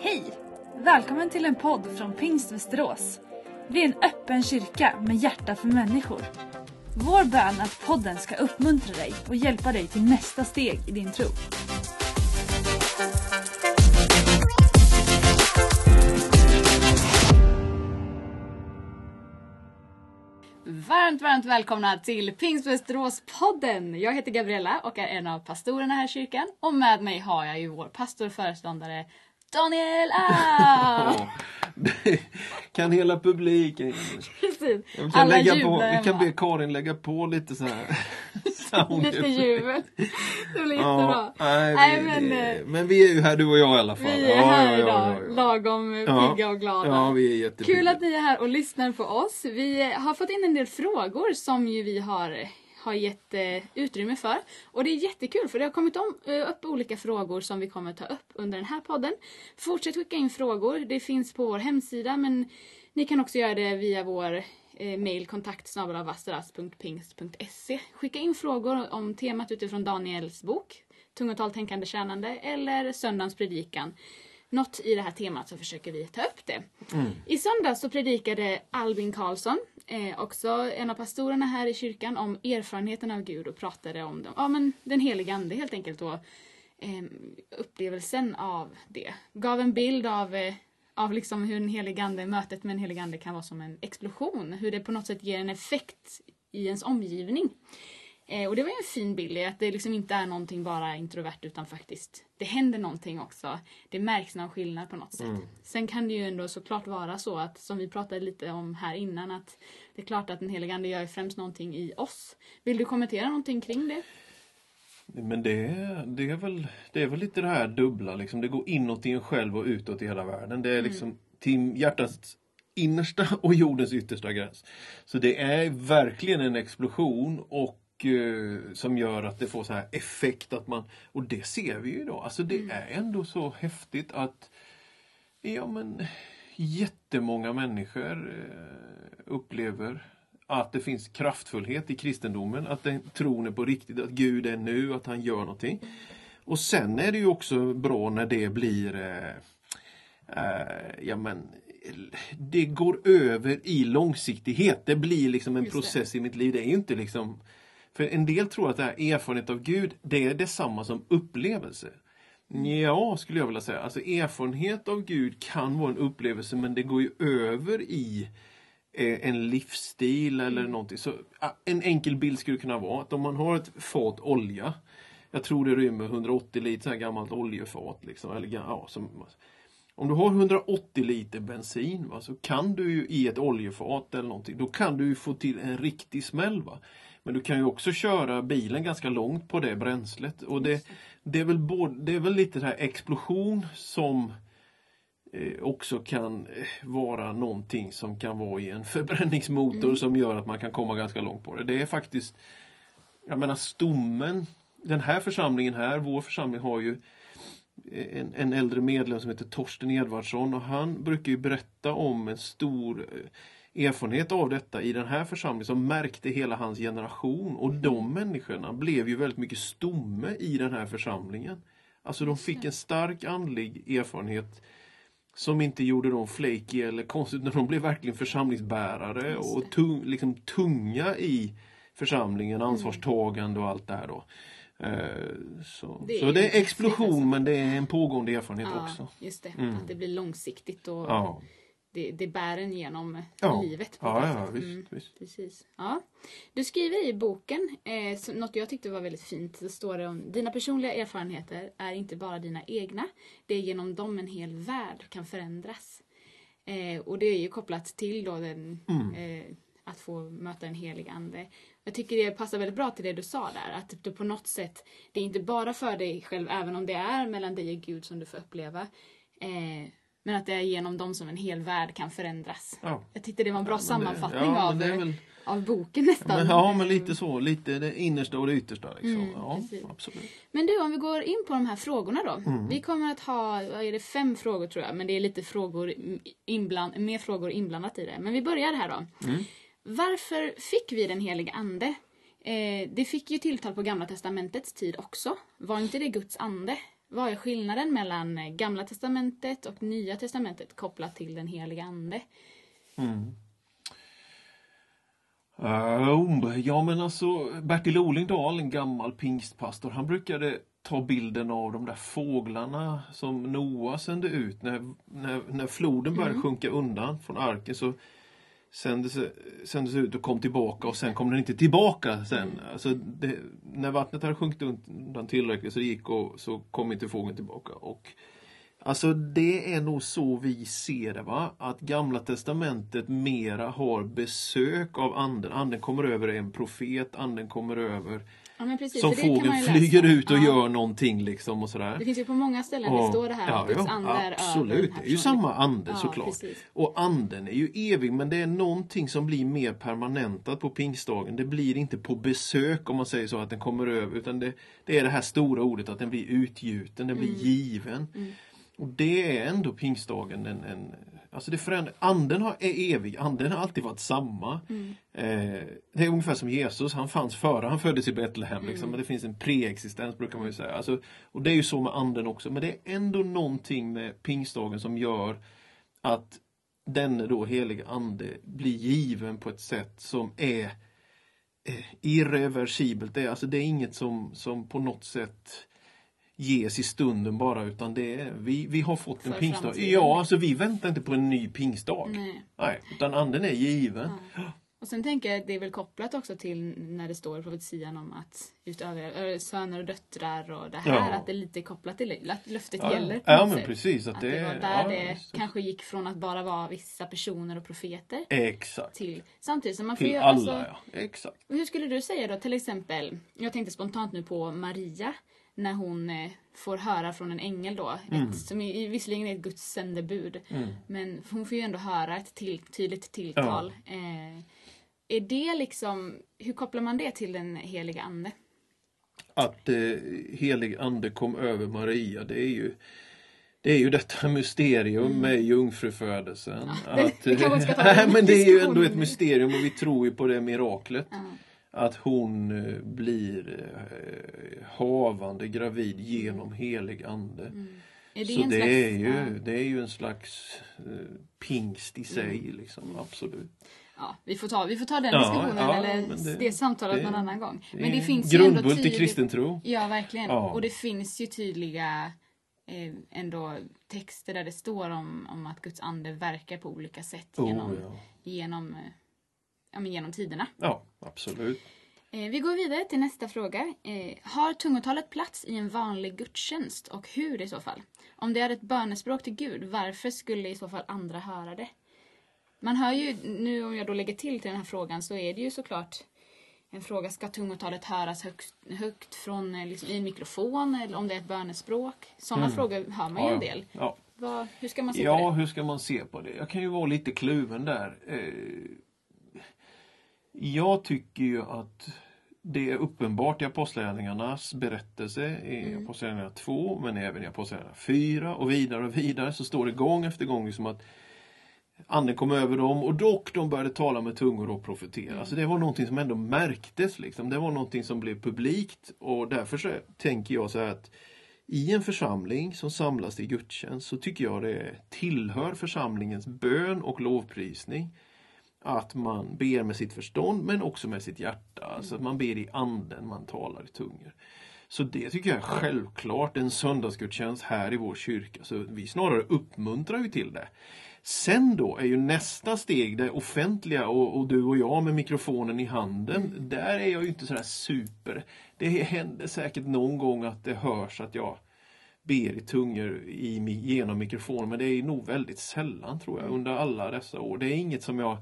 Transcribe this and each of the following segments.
Hej! Välkommen till en podd från Pingst Västerås. Vi är en öppen kyrka med hjärta för människor. Vår bön är att podden ska uppmuntra dig och hjälpa dig till nästa steg i din tro. Varmt, varmt välkomna till Pingst Västerås-podden! Jag heter Gabriella och är en av pastorerna här i kyrkan. Och med mig har jag ju vår pastor och föreståndare Daniel Ah! Kan hela publiken. Precis. Vi kan, Alla lägga på, vi kan be Karin lägga på lite så här Lite jubel. Det blir Ja, jättebra. nej, Nej, men, det- eh, men vi är ju här du och jag i alla fall. Vi är Ja, här ja, idag, ja, ja. lagom Ja. pigga och glada. Ja, vi är jättepigga. Kul att ni är här och lyssnar på oss. Vi har fått in en del frågor som ju vi har, har gett eh, utrymme för. Och det är jättekul för det har kommit om, eh, upp olika frågor som vi kommer ta upp under den här podden. Fortsätt skicka in frågor. Det finns på vår hemsida men ni kan också göra det via vår eh, mail kontakt Skicka in frågor om temat utifrån Daniels bok Tungotal tänkande tjänande eller söndagens predikan något i det här temat så försöker vi ta upp det. I söndag så predikade Albin Karlsson, eh, också en av pastorerna här i kyrkan, om erfarenheten av Gud och pratade om dem. Ja, men den heliga ande helt enkelt och eh, upplevelsen av det. Gav en bild av, eh, av liksom hur en helig ande, mötet med en helig ande kan vara som en explosion. Hur det på något sätt ger en effekt i ens omgivning. Eh, och det var en fin bild i att det liksom inte är någonting bara introvert utan faktiskt det händer någonting också. Det märks någon skillnad på något sätt. Sen kan det ju ändå såklart vara så att som vi pratade lite om här innan att det är klart att den heliga ande gör främst någonting i oss. Vill du kommentera någonting kring det? Men det, är- det, är väl, det är väl lite det här dubbla, liksom. det går inåt i en själv och utåt i hela världen. Det är liksom till hjärtats innersta och jordens yttersta gräns. Så det är verkligen en explosion och som gör att det får så här effekt att man, och det ser vi ju idag. Alltså det är ändå så häftigt att ja men jättemånga människor eh, upplever att det finns kraftfullhet i kristendomen, att den tron är på riktigt, att Gud är nu, att han gör någonting. Och sen är det ju också bra när det blir eh, eh, ja men det går över i långsiktighet. Det blir liksom en Just det. process i mitt liv. Det är inte liksom för en del tror att det här erfarenhet av Gud, det är detsamma som upplevelse. Ja, skulle jag vilja säga. Alltså erfarenhet av Gud kan vara en upplevelse men det går ju över i eh, en livsstil eller någonting. Så, en enkel bild skulle kunna vara att om man har ett fat olja. Jag tror det rymmer 180 liter så gammalt oljefat. Liksom, eller, ja, som, om du har 180 liter bensin va, så kan du ju i ett oljefat eller någonting, då kan du ju få till en riktig smäll. Va? Men du kan ju också köra bilen ganska långt på det bränslet. Och det, det, är, väl både, det är väl lite det här explosion som eh, också kan eh, vara någonting som kan vara i en förbränningsmotor som gör att man kan komma ganska långt på det. Det är faktiskt, jag menar stommen, den här församlingen här, vår församling har ju en, en äldre medlem som heter Torsten Edvardsson och han brukar ju berätta om en stor eh, erfarenhet av detta i den här församlingen som märkte hela hans generation och de människorna blev ju väldigt mycket stomme i den här församlingen. Alltså de fick en stark andlig erfarenhet som inte gjorde dem flaky eller konstigt, utan de blev verkligen församlingsbärare och tung, liksom tunga i församlingen, ansvarstagande och allt det här då. Eh, Så Det är så det är explosion alltså. men det är en pågående erfarenhet Ja, också. just det. Mm. Att det blir långsiktigt och Ja, det, det bär en genom Ja. livet. På ja, ja visst, Mm. visst. Precis. Ja. Du skriver i boken, eh, något jag tyckte var väldigt fint, så står det om dina personliga erfarenheter är inte bara dina egna, det är genom dem en hel värld kan förändras. Eh, och det är ju kopplat till då den, Mm. eh, att få möta en helig ande. Jag tycker det passar väldigt bra till det du sa där, att det på något sätt, det är inte bara för dig själv, även om det är mellan dig och Gud som du får uppleva, eh, men att det är genom dem som en hel värld kan förändras. Ja. Jag tyckte det var en bra Men det- sammanfattning ja, av, väl- av boken nästan. Men, ja, men lite så. Lite det innersta och det yttersta. Liksom. Mm, ja, precis. absolut. Men du, om vi går in på de här frågorna då. Mm. Vi kommer att ha, vad är det, fem frågor tror jag, men det är lite frågor inbland, mer frågor inblandat i det. Men vi börjar här då. Mm. Varför fick vi den heliga ande? Eh, det fick ju tilltal på Gamla Testamentets tid också. Var inte det Guds ande? Vad är skillnaden mellan eh, Gamla Testamentet och Nya Testamentet kopplat till den heliga Ande? Uh, ja men alltså Bertil Olingdal, en gammal pingstpastor, han brukade ta bilden av de där fåglarna som Noa sände ut när, när, när floden började sjunka undan från arken så sändes, sändes ut och kom tillbaka och sen kom den inte tillbaka sen. Alltså det, när vattnet hade sjunkit undan tillräckligt så det gick och så kom inte fågeln tillbaka. Och Alltså det är nog så vi ser det va. Att Gamla Testamentet mera har besök av anden. Anden kommer över en profet, anden kommer över Ja, precis, som det fågeln flyger ut och Ja. gör någonting liksom och sådär. Det finns ju på många ställen det Och- står det här att Guds ande är över absolut. Det är ju samma ande Ja, såklart. precis. Och anden är ju evig men det är någonting som blir mer permanentat på pingstdagen. Det blir inte på besök om man säger så att den kommer över utan det, det är det här stora ordet att den blir utgjuten, den blir Mm. given. Och det är ändå pingstdagen en, en Alltså det förändrar, anden har, är evig, anden har alltid varit samma. Mm. Eh, det är ungefär som Jesus, han fanns före han föddes i Betlehem. Mm. Liksom, men det finns en preexistens brukar man ju säga. Alltså, och det är ju så med anden också. Men det är ändå någonting med pingstdagen som gör att denne då helige ande blir given på ett sätt som är eh, irreversibelt. Det är, alltså, det är inget som, som på något sätt ges i stunden bara utan det är, vi, vi har fått en För pingstdag. framtiden. Ja, alltså vi väntar inte på en ny pingstdag. Nej. Nej, utan anden är given. Och sen tänker jag att det är väl kopplat också till när det står i profetian om att utöver söner och döttrar och det här, Ja. att det är lite kopplat till att löftet Ja, gäller. ja men precis. Att, Att det, det var är- där ja, det det. kanske gick från att bara vara vissa personer och profeter Exakt. till samtidigt som man får Till alla, alltså, ja. Exakt. Hur skulle du säga då till exempel, jag tänkte spontant nu på Maria, när hon eh, får höra från en ängel då, Mm. ett, som är, visserligen är ett Guds sändebud, men hon får ju ändå höra ett till, tydligt tilltal. Eh, är det liksom, hur kopplar man det till den heliga ande? Att eh, helig ande kom över Maria, det är ju det är ju detta mysterium med jungfrufödelsen. Mm. det- att, det Nej, men det är ju ändå ett mysterium och vi tror ju på det miraklet. Ja. Att hon eh, blir eh, havande gravid genom helig ande. Är det Så det, slags, är ju, ja, Mm. det är ju en slags eh, pingst i sig, liksom, absolut. ja, vi, får ta, vi får ta den Ja, diskussionen ja, eller det, det- samtalet det- någon annan gång. Det Men det är finns ju ändå i kristen tro. Ja, verkligen. Och det finns ju tydliga eh, ändå texter där det står om, om att Guds ande verkar på olika sätt Oh, genom, genom, ja, men genom tiderna. ja, absolut. Eh, vi går vidare till nästa fråga. Eh, har tungotalet plats i en vanlig gudstjänst och hur i så fall? Om det är ett bönespråk till Gud, varför skulle i så fall andra höra det? Man hör ju, nu om jag då lägger till till den här frågan, så är det ju såklart en fråga, ska tungotalet höras högt, högt från eh, liksom, i en mikrofon eller om det är ett bönespråk? Sådana frågor hör man ju en del. Ja. Vad, hur ska man se Ja, på det? hur ska man se på det? Jag kan ju vara lite kluven där. Eh, Jag tycker ju att det är uppenbart i Apostlagärningarnas berättelse i Mm. Apostlagärningarna 2 men även i Apostlagärningarna 4 och vidare och vidare så står det gång efter gång liksom att Anden kom över dem och dock de började tala med tungor och profetera. Mm. Så det var någonting som ändå märktes. Liksom. Det var någonting som blev publikt och därför så tänker jag så här att i en församling som samlas till gudstjänst så tycker jag det tillhör församlingens bön och lovprisning att man ber med sitt förstånd men också med sitt hjärta. Alltså att man ber i anden, man talar i tungor. Så det tycker jag är självklart en söndagsgudstjänst här i vår kyrka. Så vi snarare uppmuntrar ju till det. Sen då är ju nästa steg det offentliga och, och du och jag med mikrofonen i handen. Där är jag ju inte sådär super. Det händer säkert någon gång att det hörs att jag ber i tungor i, genom mikrofonen men det är nog väldigt sällan tror jag under alla dessa år. Det är inget som jag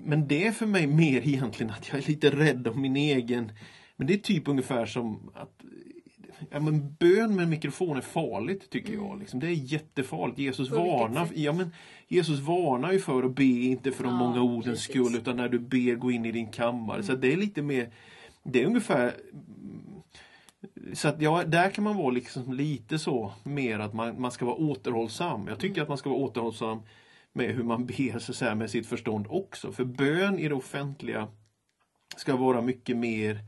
men det är för mig mer egentligen att jag är lite rädd om min egen Men det är typ ungefär som att ja, men bön med mikrofon är farligt tycker jag. Liksom. Det är jättefarligt. Jesus varnar, ja, men Jesus varnar ju för att be inte för de Ja, många ordens precis. skull utan när du ber gå in i din kammare. Så att det är lite mer Det är ungefär så att ja, där kan man vara liksom lite så mer att man, man ska vara återhållsam. Jag tycker att man ska vara återhållsam med hur man ber så säga, med sitt förstånd också. För bön i det offentliga ska vara mycket mer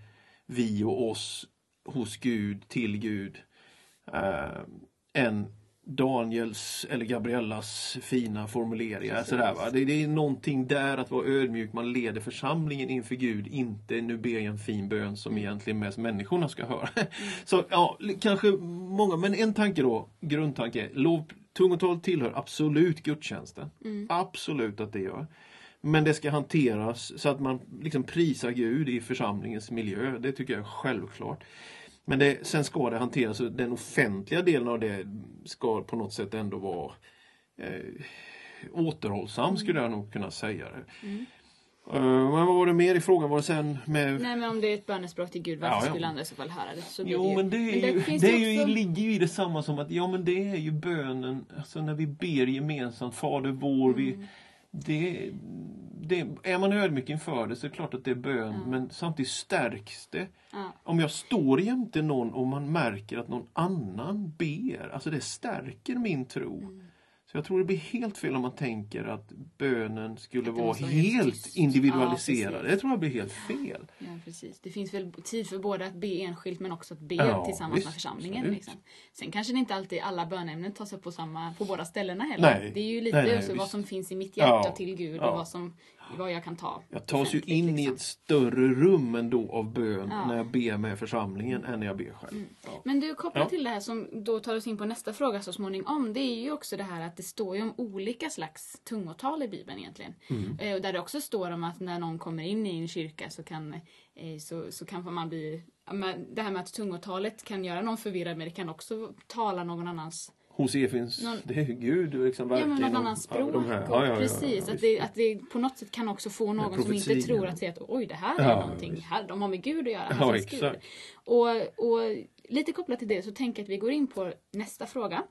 vi och oss hos Gud, till Gud. eh, än Daniels eller Gabriellas fina formuleringar. Sådär, va? Det, det är någonting där att vara ödmjuk, man leder församlingen inför Gud, inte nu ber jag en fin bön som egentligen mest människorna ska höra. Så ja, kanske många, men en tanke då, grundtanke, lov, tungotal tillhör absolut gudstjänsten. Absolut att det gör. Men det ska hanteras så att man liksom prisar Gud i församlingens miljö. Det tycker jag är självklart. Men det, sen ska det hanteras, den offentliga delen av det ska på något sätt ändå vara eh, återhållsam skulle jag nog kunna säga. det. Eh, men vad var det mer i frågan? Var det sen med... Nej men om det är ett bönespråk till Gud, varför Ja, ja. skulle andra i så fall höra det? Så Jo ju- men det, ju, finns det ju, också- ligger ju i detsamma som att ja men det är ju bönen, alltså när vi ber gemensamt, Fader vår, Mm. vi, det, det, är man ödmjuk inför det så är det klart att det är bön men samtidigt stärks det. Ja. Om jag står jämte någon och man märker att någon annan ber, alltså det stärker min tro. Så jag tror det blir helt fel om man tänker att bönen skulle vara helt individualiserad. Ja, det tror jag blir helt fel. Ja, precis. Det finns väl tid för både att be enskilt men också att be Ja, tillsammans visst, med församlingen. Liksom. Sen kanske det inte alltid alla bönämnen tas upp på, samma, på båda ställena heller. Nej. Det är ju lite Nej, nej, vad som finns i mitt hjärta Ja, till Gud och vad, som, vad jag kan ta. Jag tas ju in i liksom. ett större rum ändå av bön Ja. när jag ber med församlingen än när jag ber själv. Ja. Men du, kopplat Ja. till det här som då tar oss in på nästa fråga så småningom. Det är ju också det här att det står ju om olika slags tungotal i Bibeln egentligen. Mm. Eh, där det också står om att när någon kommer in i en kyrka så kan, eh, så, så kan man bli... Det här med att tungotalet kan göra någon förvirrad men det kan också tala någon annans Hos finns, Någon- det är Gud liksom Ja verkar men i någon annan språk. ja, de här- och- ja, ja, ja, precis, ja, att, det, att det på något sätt kan också få någon som inte tror att säga att oj det här är Ja, någonting, här, de har med Gud att göra. Ja, exakt. Och, och lite kopplat till det så tänker jag att vi går in på nästa fråga.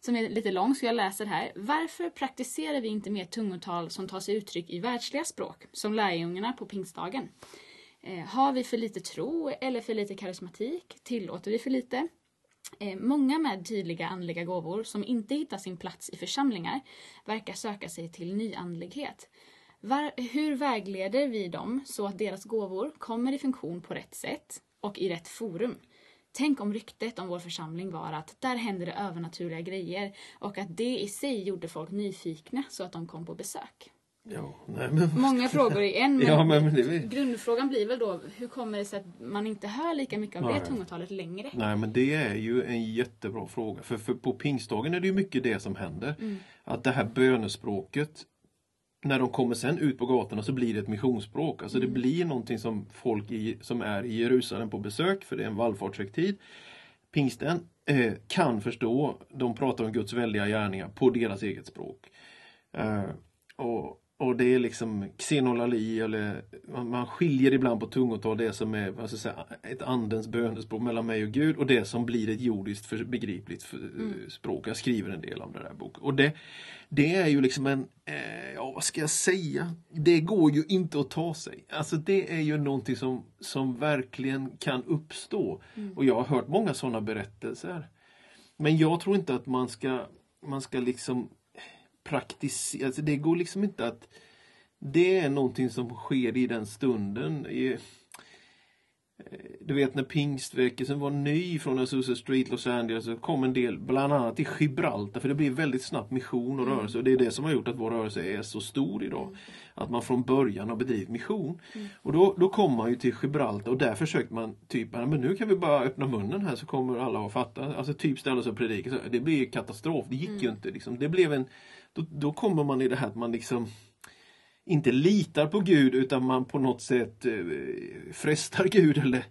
Som är lite lång så jag läser här. Varför praktiserar vi inte mer tungotal som tar sig uttryck i världsliga språk? Som lärjungarna på pingstdagen. Eh, har vi för lite tro eller för lite karismatik? Tillåter vi för lite? Eh, många med tydliga andliga gåvor som inte hittar sin plats i församlingar verkar söka sig till nyandlighet. Var, hur vägleder vi dem så att deras gåvor kommer i funktion på rätt sätt och i rätt forum? Tänk om ryktet om vår församling var att där händer det övernaturliga grejer och att det i sig gjorde folk nyfikna så att de kom på besök. Ja, nej, men, Många frågor i en, men, ja, men det, är- grundfrågan blir väl då hur kommer det sig att man inte hör lika mycket av det Nej. tungotalet längre? nej, men det är ju en jättebra fråga. För, för på pingstdagen är det ju mycket det som händer. Mm. Att det här bönespråket när de kommer sen ut på gatorna så blir det ett missionsspråk. Alltså det blir någonting som folk i, som är i Jerusalem på besök, för det är en vallfartshögtid. Pingsten eh, kan förstå. De pratar om Guds väldiga gärningar på deras eget språk. Eh, och, och det är liksom xenolali eller man, skiljer ibland på tungotal det som är jag säga, ett andens bönespråk mellan mig och Gud och det som blir ett jordiskt för, begripligt för, språk. Jag skriver en del om det där boken. Och det, det är ju liksom en, eh, ja vad ska jag säga, det går ju inte att ta sig. Alltså det är ju någonting som, som verkligen kan uppstå. Och jag har hört många sådana berättelser. Men jag tror inte att man ska, man ska liksom praktisera, alltså det går liksom inte att det är någonting som sker i den stunden. Eh, Du vet när pingstväckelsen var ny från Azusa Street, Los Angeles, så kom en del, bland annat i Gibraltar, för det blir väldigt snabbt mission och rörelse. Och det är det som har gjort att vår rörelse är så stor idag. Att man från början har bedrivit mission. Och då, då kom man ju till Gibraltar och där försökte man typ, men nu kan vi bara öppna munnen här så kommer alla att fatta. Alltså typ ställa sig och predika. Det blir ju katastrof, det gick ju inte. Liksom. Det blev en, då, då kommer man i det här att man liksom inte litar på Gud utan man på något sätt eh, frestar Gud eller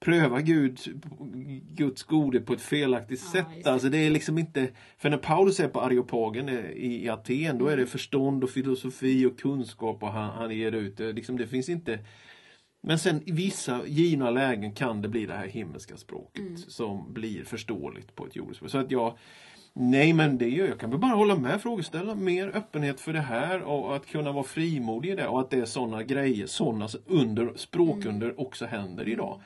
prövar Gud, Guds gode på ett felaktigt Ja, sätt. Alltså det är liksom inte, för när Paulus är på Areopagen eh, i, i Aten då är Mm. det förstånd och filosofi och kunskap och han, han ger ut det. Liksom, det finns inte men sen i vissa givna lägen kan det bli det här himmelska språket Mm. som blir förståeligt på ett jordiskt språk. Så att jag Nej men det gör jag. kan väl bara hålla med frågeställaren. Mer öppenhet för det här och att kunna vara frimodig i det och att det är sådana grejer, sådana under, språkunder också händer idag.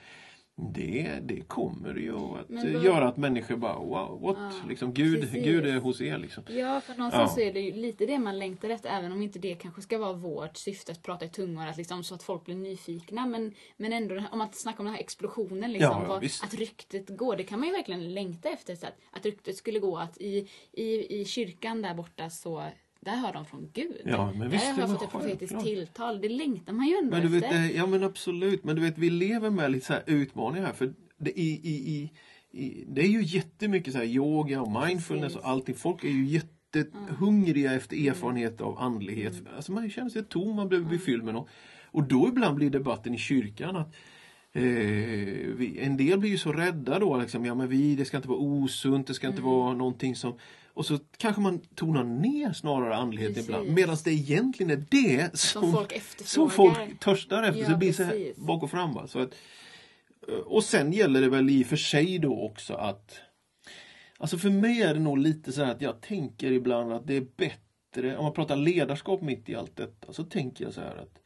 Det, det kommer ju att eh, vad- göra att människor bara wow, what? Ja, liksom, Gud, precis. Gud är hos er liksom. Ja, för någonstans Ja. så är det ju lite det man längtar efter, även om inte det kanske ska vara vårt syfte att prata i tungor, att liksom, så att folk blir nyfikna. Men, men ändå, här- om man snackar om den här explosionen, liksom, Ja, vad, att ryktet går, det kan man ju verkligen längta efter. Så att, att ryktet skulle gå att i, i, i kyrkan där borta så där hör de från Gud. Ja, men visst, det har fått ett profetiskt tilltal. Det längtar man ju ändå Men du vet, efter. eh, ja men absolut, men du vet vi lever med lite så här utmaningar här för det, i, i, i, det är ju jättemycket så här yoga och mindfulness och allting. Folk är ju jättehungriga efter erfarenhet av andlighet. Alltså man känner sig tom, man behöver bli fylld med något. Och då ibland blir debatten i kyrkan att Eh, vi, en del blir ju så rädda då, liksom, ja men vi, det ska inte vara osunt, det ska inte vara någonting som... Och så kanske man tonar ner snarare andligheten Precis. ibland, medan det egentligen är det som, Som folk efterfrågar. som folk törstar efter. Ja, så det blir så här bak och fram. Va? Så att, eh, och sen gäller det väl i och för sig då också att Alltså för mig är det nog lite så här att jag tänker ibland att det är bättre, om man pratar ledarskap mitt i allt detta, så tänker jag så här att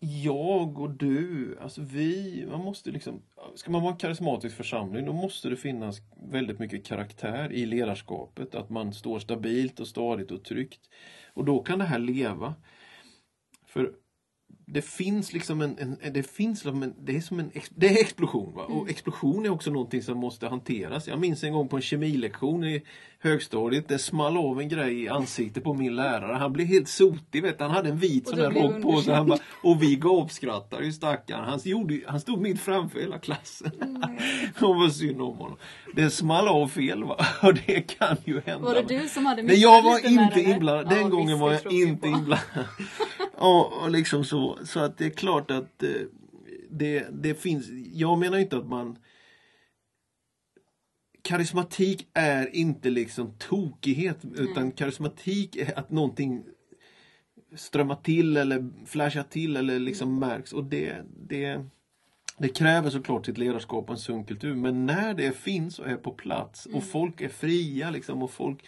jag och du, alltså vi, man måste liksom, ska man vara en karismatisk församling då måste det finnas väldigt mycket karaktär i ledarskapet, att man står stabilt och stadigt och tryggt. Och då kan det här leva. För det finns liksom en, en det finns liksom en, det är som en det är explosion. Va? Och explosion är också någonting som måste hanteras. Jag minns en gång på en kemilektion i högstadiet. Det small av en grej i ansiktet på min lärare. Han blev helt sotig. Vet. Han hade en vit sån där rock på sig. Han bara, och vi gapskrattade ju stackarn. Han, gjorde, han stod mitt framför hela klassen. Och vad synd om honom. Det small av fel va. Och det kan ju hända. Var det du som hade Nej, jag var inte inblandad. Den Ja, gången var jag inte inblandad. ja, och liksom så. Så att det är klart att eh, det, det finns. Jag menar inte att man Karismatik är inte liksom tokighet utan karismatik är att någonting strömmar till eller flashar till eller liksom Mm. märks och det, det det kräver såklart sitt ledarskap och en sund kultur men när det finns och är på plats Mm. och folk är fria liksom och folk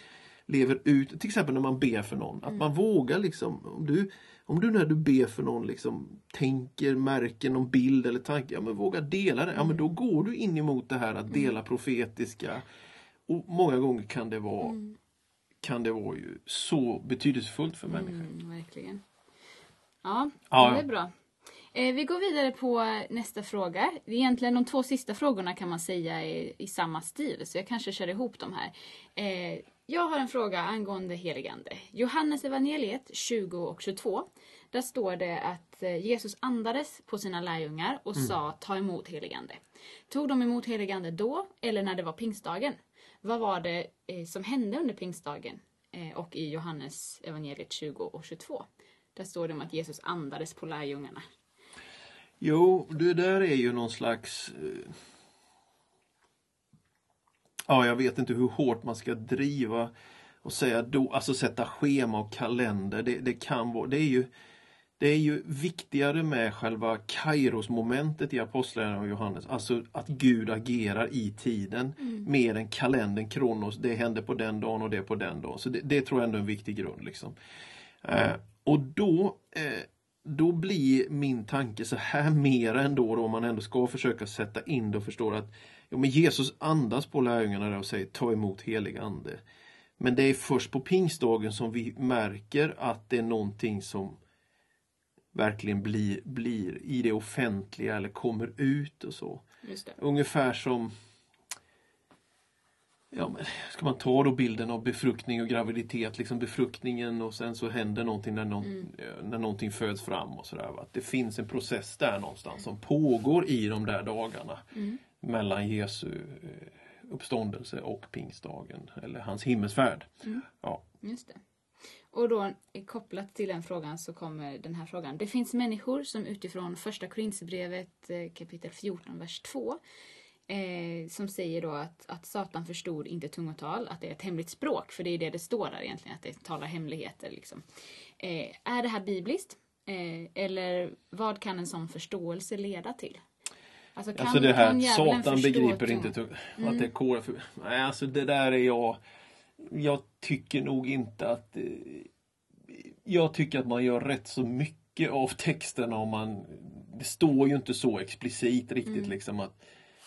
lever ut, till exempel när man ber för någon, Mm. att man vågar liksom, om du, om du när du ber för någon liksom tänker, märker någon bild eller tanke, ja men våga dela det, ja men då Mm. går du in emot det här att dela profetiska och många gånger kan det vara Mm. kan det vara ju så betydelsefullt för människor. Mm, verkligen. Ja, Ja, det är bra. Eh, vi går vidare på nästa fråga. Egentligen de två sista frågorna kan man säga är i samma stil, så jag kanske kör ihop dem här. Eh, jag har en fråga angående heligande. Johannes evangeliet 20 och 22. Där står det att eh, Jesus andades på sina lärjungar och sa ta emot heligande. Tog de emot heligande då eller när det var pingstdagen? Vad var det eh, som hände under pingstdagen eh, och i Johannes evangeliet 20 och 22? Där står det om att Jesus andades på lärjungarna. Jo, det där är ju någon slags... Ja, jag vet inte hur hårt man ska driva och säga då, alltså sätta schema och kalender. Det, det kan vara, det är ju det är ju viktigare med själva Kairos-momentet i Apostlagärningarna och Johannes, alltså att Gud agerar i tiden mer än kalendern, Kronos, det hände på den dagen och det på den dagen. Så det, det tror jag ändå är en viktig grund. Liksom. Eh, och då, eh, då blir min tanke så här mer ändå då, om man ändå ska försöka sätta in det och förstå att ja, men Jesus andas på lärjungarna och säger ta emot helig ande. Men det är först på pingstdagen som vi märker att det är någonting som verkligen blir, blir i det offentliga eller kommer ut och så. Ungefär som Ja, men ska man ta då bilden av befruktning och graviditet, liksom befruktningen och sen så händer någonting när, någon, eh, när någonting föds fram och sådär. Att det finns en process där någonstans som pågår i de där dagarna mellan Jesu eh, uppståndelse och pingstdagen eller hans himmelsfärd. Ja. Just det. Och då eh, kopplat till den frågan så kommer den här frågan. Det finns människor som utifrån första Korinthierbrevet kapitel 14, vers 2 eh, som säger då att, att Satan förstod inte tungotal, att det är ett hemligt språk, för det är det det står där egentligen, att det talar hemligheter. Liksom. Eh, är det här bibliskt? Eh, eller vad kan en sån förståelse leda till? Alltså, kan, Alltså det här, Satan begriper inte tu- att det är kår för... Nej, alltså det där är jag... Jag tycker nog inte att... eh, Jag tycker att man gör rätt så mycket av texterna om man det står ju inte så explicit riktigt liksom att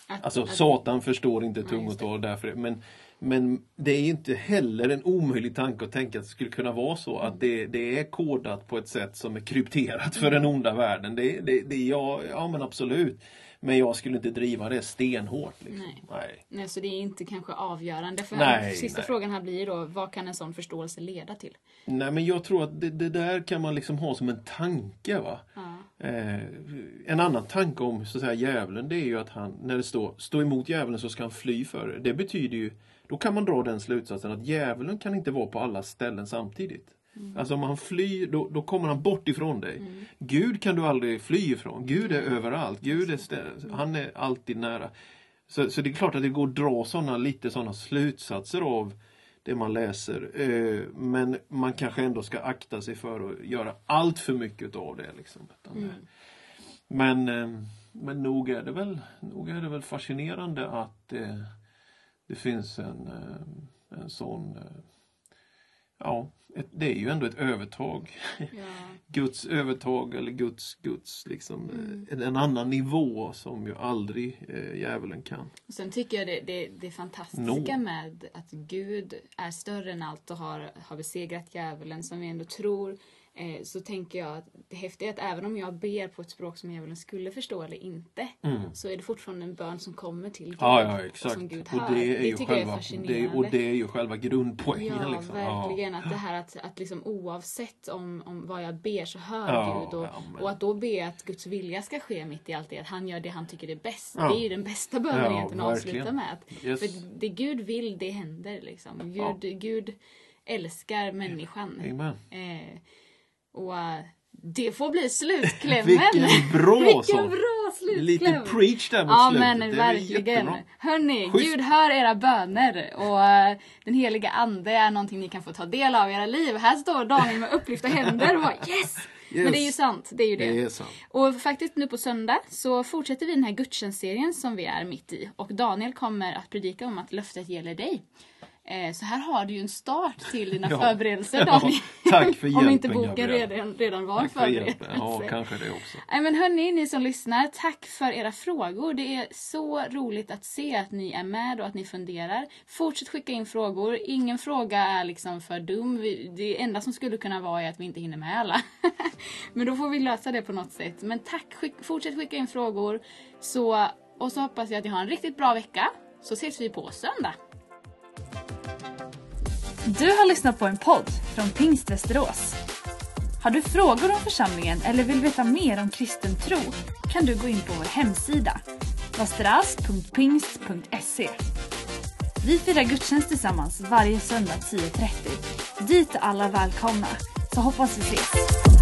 Att- Alltså att- Satan förstår inte tungotal därför men, men det är inte heller en omöjlig tanke att tänka att det skulle kunna vara så att det, det är kodat på ett sätt som är krypterat för den onda världen. Det, det, det, ja, ja men absolut. Men jag skulle inte driva det stenhårt. Liksom. Nej. Nej. Nej, så det är inte kanske avgörande. För Nej, sista nej. frågan här blir då, vad kan en sån förståelse leda till? Nej men jag tror att det, det där kan man liksom ha som en tanke. va. Ja. Eh, en annan tanke om så att säga, djävulen det är ju att han, när det står stå emot djävulen så ska han fly för det. Det betyder ju, då kan man dra den slutsatsen att djävulen kan inte vara på alla ställen samtidigt. Alltså om han flyr, då, då kommer han bort ifrån dig. Gud kan du aldrig fly ifrån. Gud är överallt. Gud är stä- han är alltid nära. Så, så det är klart att det går att dra såna, lite sådana slutsatser av det man läser. Eh, men man kanske ändå ska akta sig för att göra allt för mycket av det. Liksom. Mm. eh, Men, eh, men nog, är det väl, nog är det väl fascinerande att eh, det finns en, en sån... Eh, ja, ett, det är ju ändå ett övertag. Ja. Guds övertag eller Guds, Guds liksom, Mm. eh, en annan nivå som ju aldrig eh, djävulen kan. Och sen tycker jag det, det, det fantastiska Nå. med att Gud är större än allt och har, har besegrat djävulen som vi ändå tror. Eh, så tänker jag att det häftiga är att även om jag ber på ett språk som djävulen skulle förstå eller inte. Så är det fortfarande en bön som kommer till Gud. Mm. Ja, ja och exakt. som Gud Och det är ju tycker jag är själva, det, och det är ju själva grundpoängen. Ja, liksom. verkligen. Att det här att, att liksom oavsett om, om vad jag ber så hör Ja, Gud. Och, ja, och att då be att Guds vilja ska ske mitt i allt det. Att han gör det han tycker är bäst. Ja. Det är ju den bästa bönen Ja, egentligen att avsluta med. Att, Yes. För det Gud vill, det händer liksom. Gud, Ja. Gud älskar människan. Amen. Eh, och eh, det får bli slutklämmen. Vilken bra Vilken bra slutkläm! Lite preach där mot Ja slutet. men Det verkligen. Hörni. Gud hör era böner och eh, den heliga ande är någonting ni kan få ta del av i era liv. Här står Daniel med upplyfta händer och bara yes! Men det är ju sant, det är ju det. Det är sant. Och faktiskt nu på söndag så fortsätter vi den här gudstjänstserien som vi är mitt i. Och Daniel kommer att predika om att löftet gäller dig. Eh, Så här har du ju en start till dina Ja. förberedelser Ja, Daniel. tack för Om inte hjälpen, boken Gabriella. redan, redan var Tack för hjälpen. Ja, kanske det också. Nej men hörni, ni som lyssnar, tack för era frågor. Det är så roligt att se att ni är med och att ni funderar. Fortsätt skicka in frågor. Ingen fråga är liksom för dum. Det enda som skulle kunna vara är att vi inte hinner med alla. men då får vi lösa det på något sätt. Men tack, skick, fortsätt skicka in frågor. Så, och så hoppas jag att ni har en riktigt bra vecka. Så ses vi på söndag. Du har lyssnat på en podd från Pingst Västerås. Har du frågor om församlingen eller vill veta mer om kristen tro kan du gå in på vår hemsida, vasteras.pingst.se. Vi firar gudstjänst tillsammans varje söndag 10.30. Dit är alla välkomna, så hoppas vi ses.